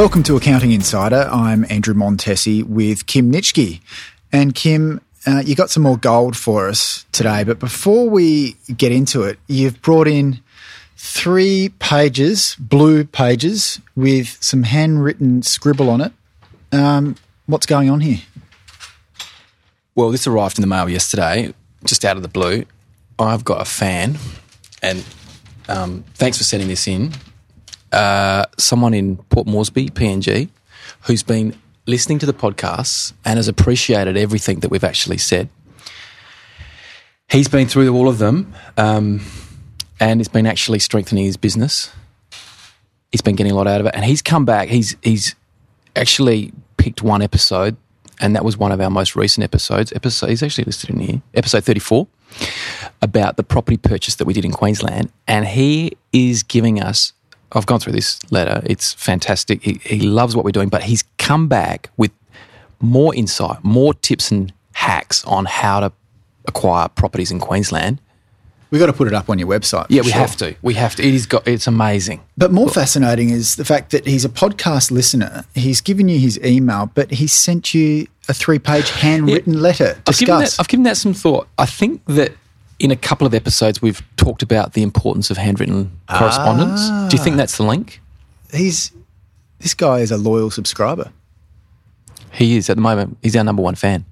Welcome to Accounting Insider. I'm Andrew Montesi with Kim Nitschke. And Kim, uh, you got some more gold for us today. But before we get into it, you've brought in three pages, blue pages, with some handwritten scribble on it. Um, what's going on here? Well, this arrived in the mail yesterday, just out of the blue. I've got a fan, and um, thanks for sending this in. Uh, someone in Port Moresby, PNG, who's been listening to the podcasts and has appreciated everything that we've actually said. He's been through all of them, um, and it's been actually strengthening his business. He's been getting a lot out of it, and he's come back. He's he's actually picked one episode, and that was one of our most recent episodes. Episode he's actually listed in here, episode thirty-four, about the property purchase that we did in Queensland, and he is giving us I've gone through this letter. It's fantastic. He, he loves what we're doing, but he's come back with more insight, more tips and hacks on how to acquire properties in Queensland. We've got to put it up on your website. Yeah, we sure. have to. We have to. It is got. It's amazing. But more fascinating is the fact that he's a podcast listener. He's given you his email, but he sent you a three-page handwritten yeah, letter. Discuss. I've given, that, I've given that some thought. I think that in a couple of episodes, we've talked about the importance of handwritten correspondence. Ah. Do you think that's the link? He's this guy is a loyal subscriber. He is at the moment. He's our number one fan.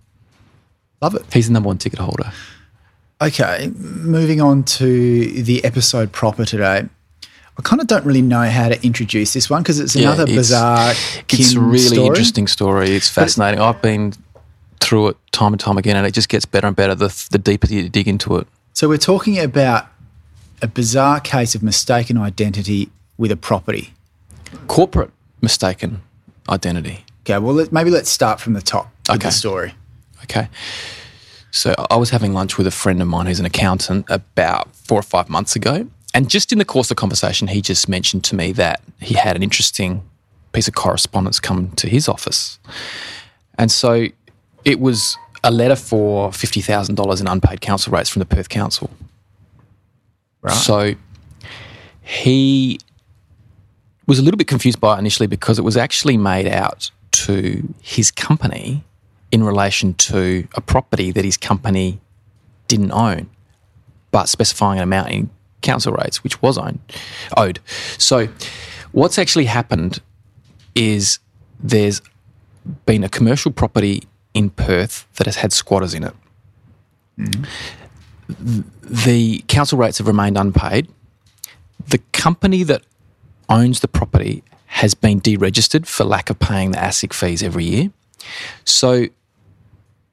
Love it. He's the number one ticket holder. Okay, moving on to the episode proper today. I kind of don't really know how to introduce this one because it's another yeah, it's, bizarre. Kim it's a really story. interesting story. It's fascinating. I've been through it time and time again, and it just gets better and better the, the deeper you dig into it. So we're talking about a bizarre case of mistaken identity with a property. Corporate mistaken identity. Okay, well, let, maybe let's start from the top of okay. the story. Okay. So I was having lunch with a friend of mine who's an accountant about four or five months ago. And just in the course of the conversation, he just mentioned to me that he had an interesting piece of correspondence come to his office. And so it was a letter for $50,000 in unpaid council rates from the Perth Council. Right. So he was a little bit confused by it initially because it was actually made out to his company in relation to a property that his company didn't own, but specifying an amount in council rates, which was owned, owed. So what's actually happened is there's been a commercial property in Perth that has had squatters in it. Mm. The council rates have remained unpaid. The company that owns the property has been deregistered for lack of paying the ASIC fees every year. So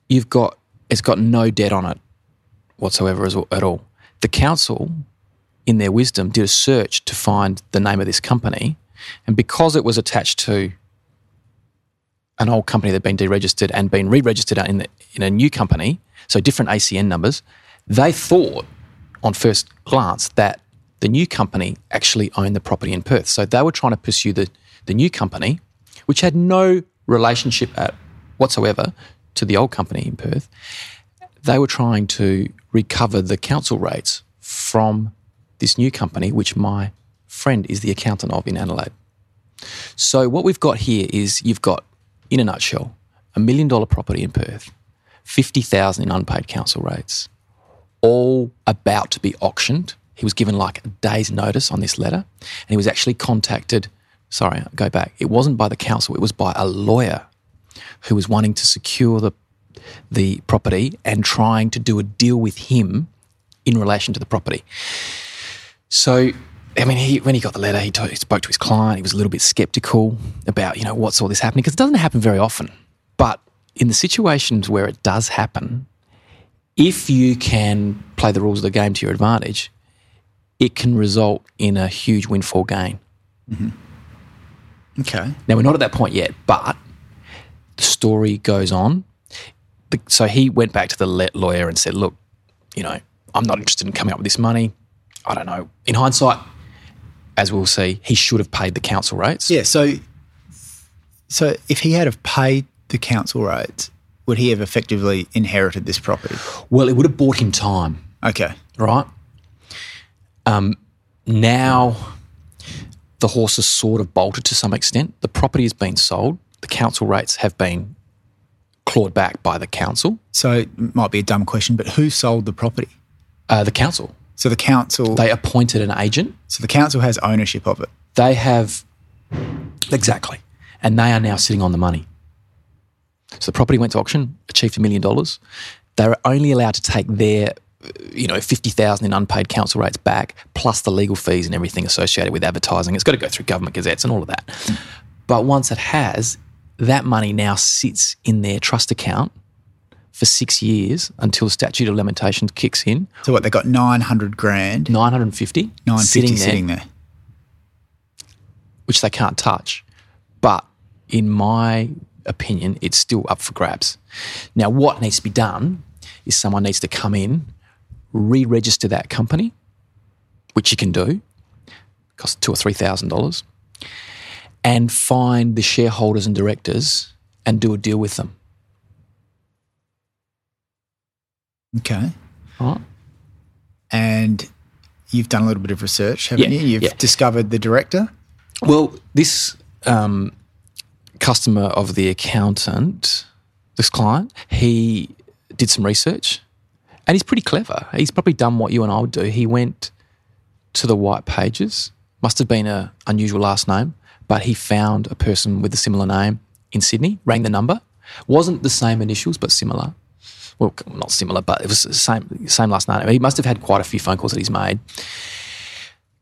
you've got it's got no debt on it whatsoever at all. The council, in their wisdom, did a search to find the name of this company, and because it was attached to an old company that had been deregistered and been re-registered in, the, in a new company, so different ACN numbers, they thought on first glance that the new company actually owned the property in Perth. So they were trying to pursue the, the new company, which had no relationship at whatsoever to the old company in Perth. They were trying to recover the council rates from this new company, which my friend is the accountant of in Adelaide. So what we've got here is you've got in a nutshell, a million dollar property in Perth, 50,000 in unpaid council rates, all about to be auctioned. He was given like a day's notice on this letter, and he was actually contacted. Sorry, go back. It wasn't by the council, it was by a lawyer who was wanting to secure the, the property and trying to do a deal with him in relation to the property. So I mean, he, when he got the letter, he, he, spoke to his client. He was a little bit skeptical about, you know, what's all this happening because it doesn't happen very often. But in the situations where it does happen, if you can play the rules of the game to your advantage, it can result in a huge windfall gain. Mm-hmm. Okay. Now we're not at that point yet, but the story goes on. So he went back to the lawyer and said, "Look, you know, I'm not interested in coming up with this money. I don't know. In hindsight, as we'll see, he should have paid the council rates. Yeah. So, so if he had have paid the council rates, would he have effectively inherited this property? Well, it would have bought him time. Okay. Right. Um, now, the horse has sort of bolted to some extent. The property has been sold. The council rates have been clawed back by the council. So it might be a dumb question, but who sold the property? Uh, the council. So the council. They appointed an agent. so the council has ownership of it. They have exactly, and they are now sitting on the money. So the property went to auction, achieved a million dollars. They were only allowed to take their, uh, you know, fifty thousand in unpaid council rates back, plus the legal fees and everything associated with advertising. It's got to go through government gazettes and all of that. But once it has, that money now sits in their trust account for six years until statute of limitations kicks in. So what they got nine hundred grand, Nine hundred and fifty nine sitting there, sitting there. which they can't touch. But in my opinion, it's still up for grabs. Now, what needs to be done is someone needs to come in, re register that company, which you can do, costs two or three thousand dollars, and find the shareholders and directors and do a deal with them. Okay. Right? And you've done a little bit of research, haven't Yeah, you? You've yeah. discovered the director. Well, this um, customer of the accountant, this client, he did some research and he's pretty clever. He's probably done what you and I would do. He went to the white pages, must have been a unusual last name, but he found a person with a similar name in Sydney, rang the number. Wasn't the same initials, but similar. Well, not similar, but it was the same, same last name. He must have had quite a few phone calls that he's made.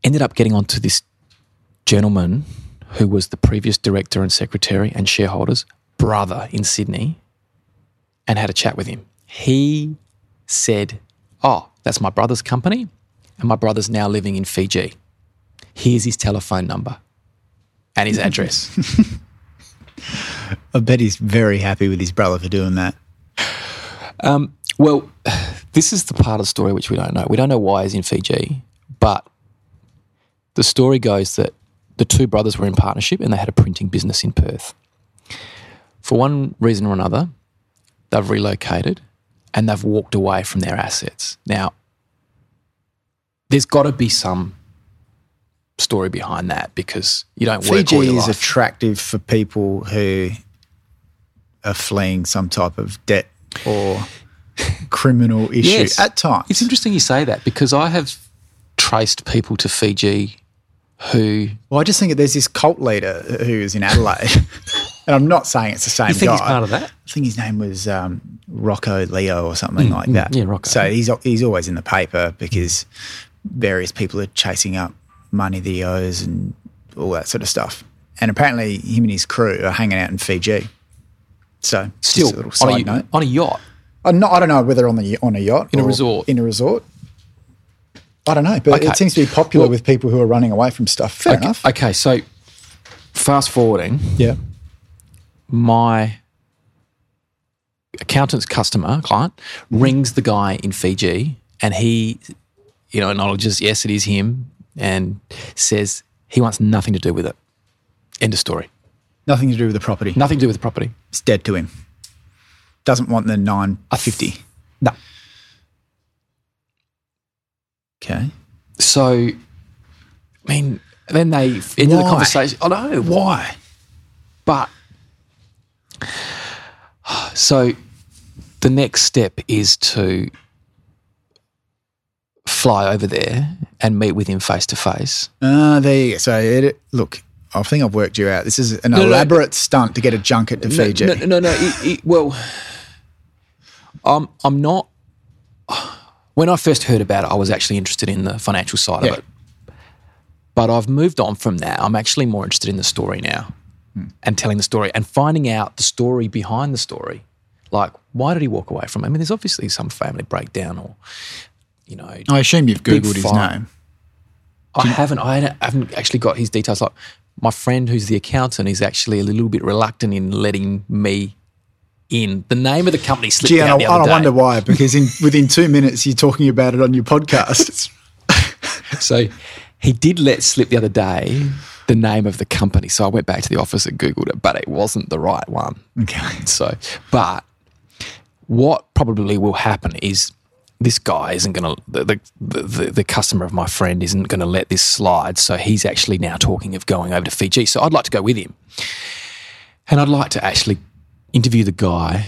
Ended up getting onto this gentleman who was the previous director and secretary and shareholders' brother in Sydney and had a chat with him. He said, Oh, that's my brother's company, and my brother's now living in Fiji. Here's his telephone number and his address. I bet he's very happy with his brother for doing that. Um, well, this is the part of the story which we don't know. We don't know why he's in Fiji, but the story goes that the two brothers were in partnership and they had a printing business in Perth. For one reason or another, they've relocated and they've walked away from their assets. Now, there's got to be some story behind that because you don't work Fiji all your is life. attractive for people who are fleeing some type of debt or criminal issue Yes. at times. It's interesting you say that because I have traced people to Fiji who Well, I just think that there's this cult leader who is in Adelaide, and I'm not saying it's the same you think guy. he's part of that. I think his name was um, Rocco Leo or something like that. Mm, yeah, Rocco. So he's he's always in the paper because various people are chasing up money that he owes and all that sort of stuff. And apparently, him and his crew are hanging out in Fiji. So Still a little on a, note. on a yacht. I'm not, I don't know whether on the on a yacht In a resort. In a resort. I don't know, but Okay. it seems to be popular Well- with people who are running away from stuff. Fair okay, enough. Okay, so fast forwarding, yeah. my accountant's customer client rings the guy in Fiji, and he, you know, acknowledges yes, it is him, and says he wants nothing to do with it. End of story. Nothing to do with the property. Nothing to do with the property. It's dead to him. Doesn't want the 950. No. Okay. So, I mean, then they ended the conversation. I know Why? But so the next step is to fly over there and meet with him face to face. Uh, there you go. So, it, look, I think I've worked you out. This is an no. elaborate stunt to get a junket to Fiji. No, no, no. no it, it, well, I'm I'm not. When I first heard about it, I was actually interested in the financial side Yeah. of it. But I've moved on from that. I'm actually more interested in the story now Hmm. and telling the story and finding out the story behind the story. Like, why did he walk away from it? I mean, there's obviously some family breakdown or, you know, I assume you've Googled his name. I haven't. I haven't actually got his details. Like my friend, who's the accountant, is actually a little bit reluctant in letting me in. The name of the company slipped Gee, I, out the and other I day. wonder why, because in within two minutes you're talking about it on your podcast. So he did let slip the other day the name of the company. So I went back to the office and googled it, but it wasn't the right one. okay. So, but what probably will happen is this guy isn't going to the, the, the customer of my friend isn't going to let this slide. So he's actually now talking of going over to Fiji. So I'd like to go with him, and I'd like to actually interview the guy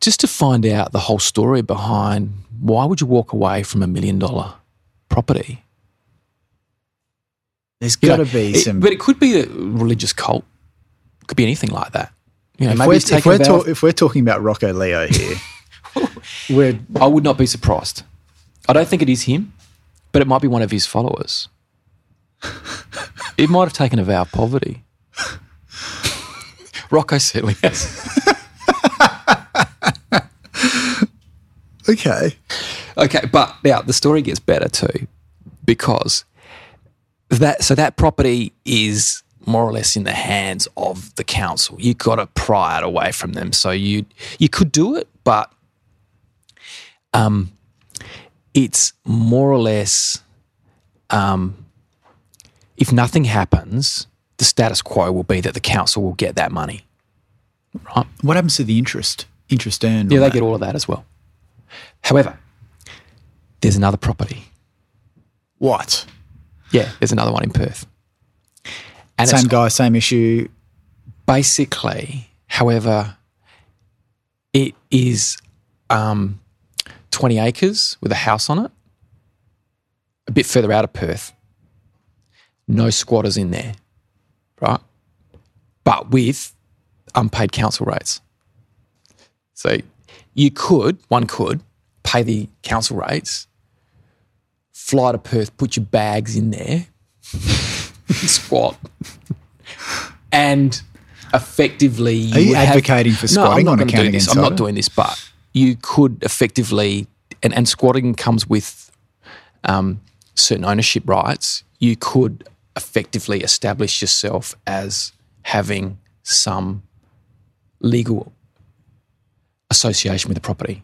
just to find out the whole story behind why would you walk away from a million dollar property. There's got to know, be it- some. but it could be a religious cult. It could be anything like that. You know, if maybe we're, if, we're if we're talking about Rocco Leo here, we're I would not be surprised. I don't think it is him, but it might be one of his followers. it might have taken a vow of poverty. Rocco certainly has. okay. Okay, but now the story gets better too, because that so that property is more or less in the hands of the council. You've got to pry it away from them. So you you could do it, but um, it's more or less um, if nothing happens, the status quo will be that the council will get that money. Right? What happens to the interest? Interest earned. Yeah, they that? get all of that as well. However, there's another property. what? Yeah, there's another one in Perth. And Same guy, same issue. basically, however, it is um, 20 acres with a house on it, a bit further out of Perth. No squatters in there, right? But with unpaid council rates. So you could, one could, pay the council rates, fly to Perth, put your bags in there, squat, and effectively. Are you would have- advocating for no, I'm squatting not on gonna this. I'm not doing this, but you could effectively, and, and squatting comes with um, certain ownership rights. You could effectively establish yourself as having some legal association with the property.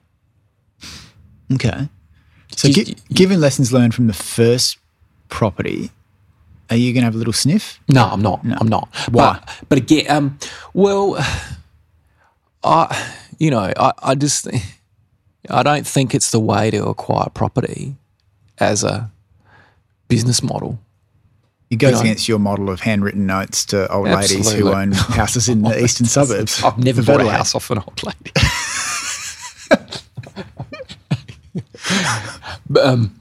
Okay. So, Just- gi- given lessons learned from the first property, are you going to have a little sniff? No, I'm not. I'm not. Why? But, but again, um, well, I, you know, I, I just, I don't think it's the way to acquire property as a business model. It goes know- against your model of handwritten notes to old ladies who own houses in the eastern suburbs. I've never bought a house off an old lady. but, um,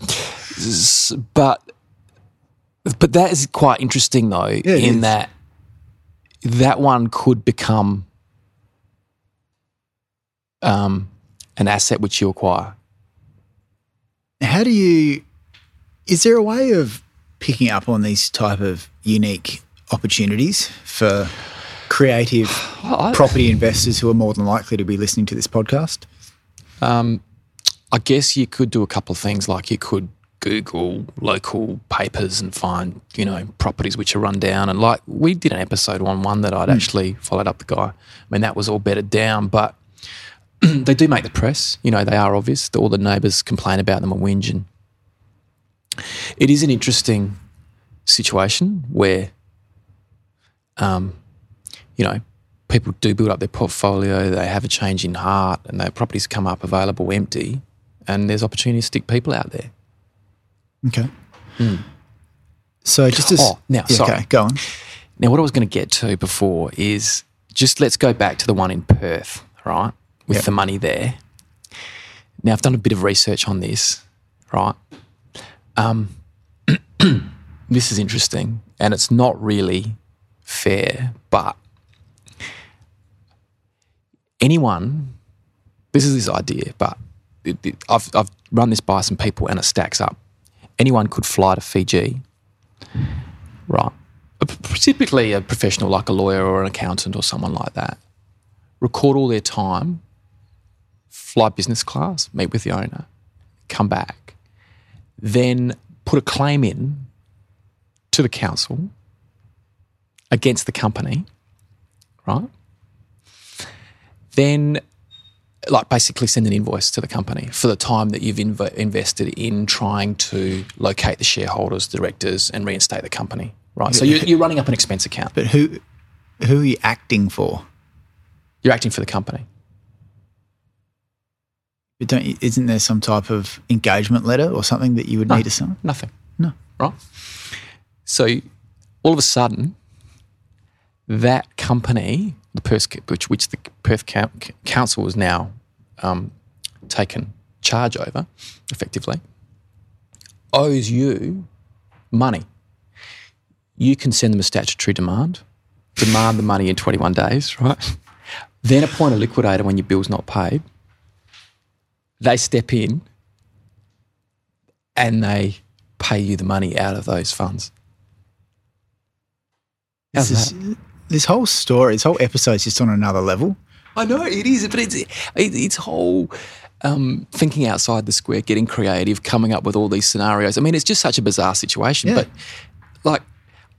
but but that is quite interesting though, it in is. that that one could become um, an asset which you acquire. How do you? Is there a way of picking up on these type of unique opportunities for creative I- property investors who are more than likely to be listening to this podcast? Um, I guess you could do a couple of things, like you could Google local papers and find, you know, properties which are run down. And like we did an episode on one that I'd actually followed up the guy. I mean, that was all bedded down, but they do make the press. You know, they are obvious. All the neighbours complain about them and whinge. And it is an interesting situation where, um, you know, people do build up their portfolio, they have a change in heart, and their properties come up available empty, and there's opportunistic people out there. Okay. So just as. Oh, now, sorry. okay, go on. Now, what I was going to get to before is just let's go back to the one in Perth, right? With Yep. the money there. Now, I've done a bit of research on this, right? Um, this is interesting, and it's not really fair, but anyone, this is this idea, but it, it, I've, I've run this by some people and it stacks up. Anyone could fly to Fiji, right? Typically, a professional like a lawyer or an accountant or someone like that, record all their time, fly business class, meet with the owner, come back, then put a claim in to the council against the company, right? Then, like, basically send an invoice to the company for the time that you've inv- invested in trying to locate the shareholders, directors, and reinstate the company, right? So you're, you're running up an expense account. But who who are you acting for? You're acting for the company. But don't you, isn't there some type of engagement letter or something that you would need to sign? Nothing. No. Right? So all of a sudden, that company, the Perth, which, which the Perth Council has now um, taken charge over, effectively, owes you money. You can send them a statutory demand, demand the money in 21 days, right? Then appoint a liquidator when your bill's not paid. They step in and they pay you the money out of those funds. This, is, this whole story, this whole episode is just on another level. I know it is, but it's it, it's whole um, thinking outside the square, getting creative, coming up with all these scenarios. I mean, it's just such a bizarre situation. Yeah. But like,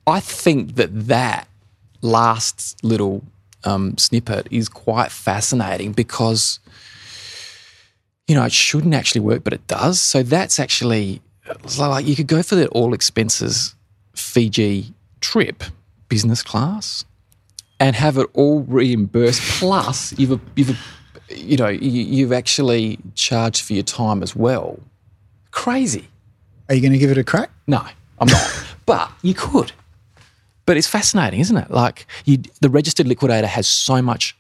I think that that last little um, snippet is quite fascinating because you know it shouldn't actually work, but it does. So that's actually like you could go for the all expenses Fiji trip, business class, and have it all reimbursed. Plus, you've you've you know you, you've actually charged for your time as well. Crazy. Are you going to give it a crack? No, I'm not. but you could. But it's fascinating, isn't it? Like you, the registered liquidator has so much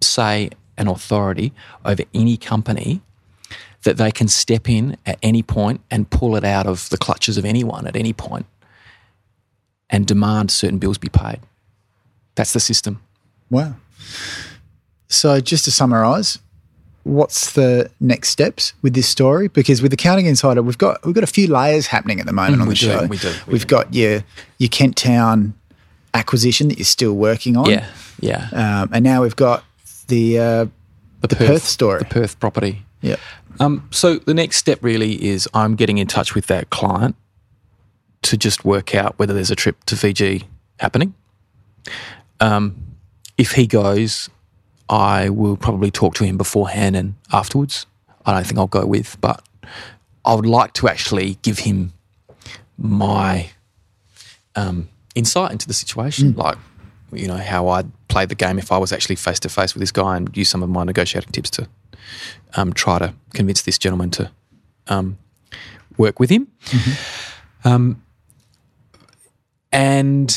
say and authority over any company that they can step in at any point and pull it out of the clutches of anyone at any point and demand certain bills be paid. That's the system. Wow. So, just to summarize, what's the next steps with this story? Because with Accounting Insider, we've got we've got a few layers happening at the moment Mm, on the do, show. we do, we have got your your Kent Town acquisition that you're still working on. Yeah, yeah. Um, and now we've got the uh, the, Perth story. The Perth property. Yeah. Um, so the next step really is I'm getting in touch with that client to just work out whether there's a trip to Fiji happening. Um, if he goes, I will probably talk to him beforehand and afterwards. I don't think I'll go with, but I would like to actually give him my um, insight into the situation, like you know how I'd play the game if I was actually face to face with this guy and use some of my negotiating tips to um, try to convince this gentleman to um, work with him. Um, and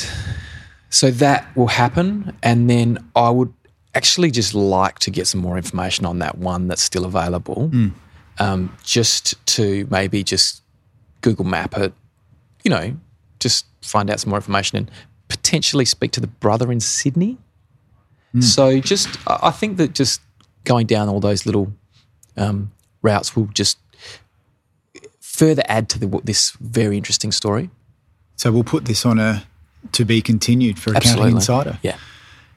so that will happen. And then I would actually just like to get some more information on that one that's still available, um, just to maybe just Google map it, you know, just find out some more information and potentially speak to the brother in Sydney. So just, I I think that just going down all those little um, routes will just further add to the, this very interesting story. So we'll put this on a to be continued for Accounting Absolutely. Insider. Yeah.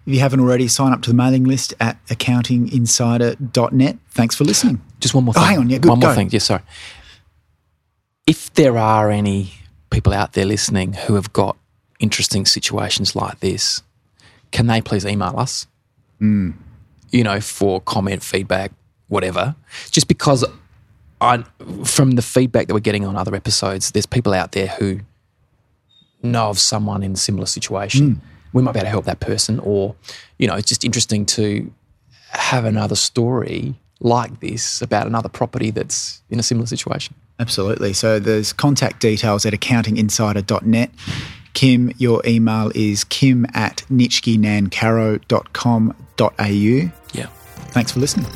If you haven't already, sign up to the mailing list at accountinginsider.net. Thanks for listening. Just one more Oh, thing. hang on, yeah, good, One more go. thing. Yes, sorry. If there are any people out there listening who have got interesting situations like this, can they please email us? Hmm. You know, for comment, feedback, whatever. Just because I, from the feedback that we're getting on other episodes, there's people out there who know of someone in a similar situation. Hmm. We might be able to help that person, or you know, it's just interesting to have another story like this about another property that's in a similar situation. Absolutely. So there's contact details at accountinginsider.net. Kim, your email is kim at nitschkinancaro.com.au. Yeah. Thanks for listening.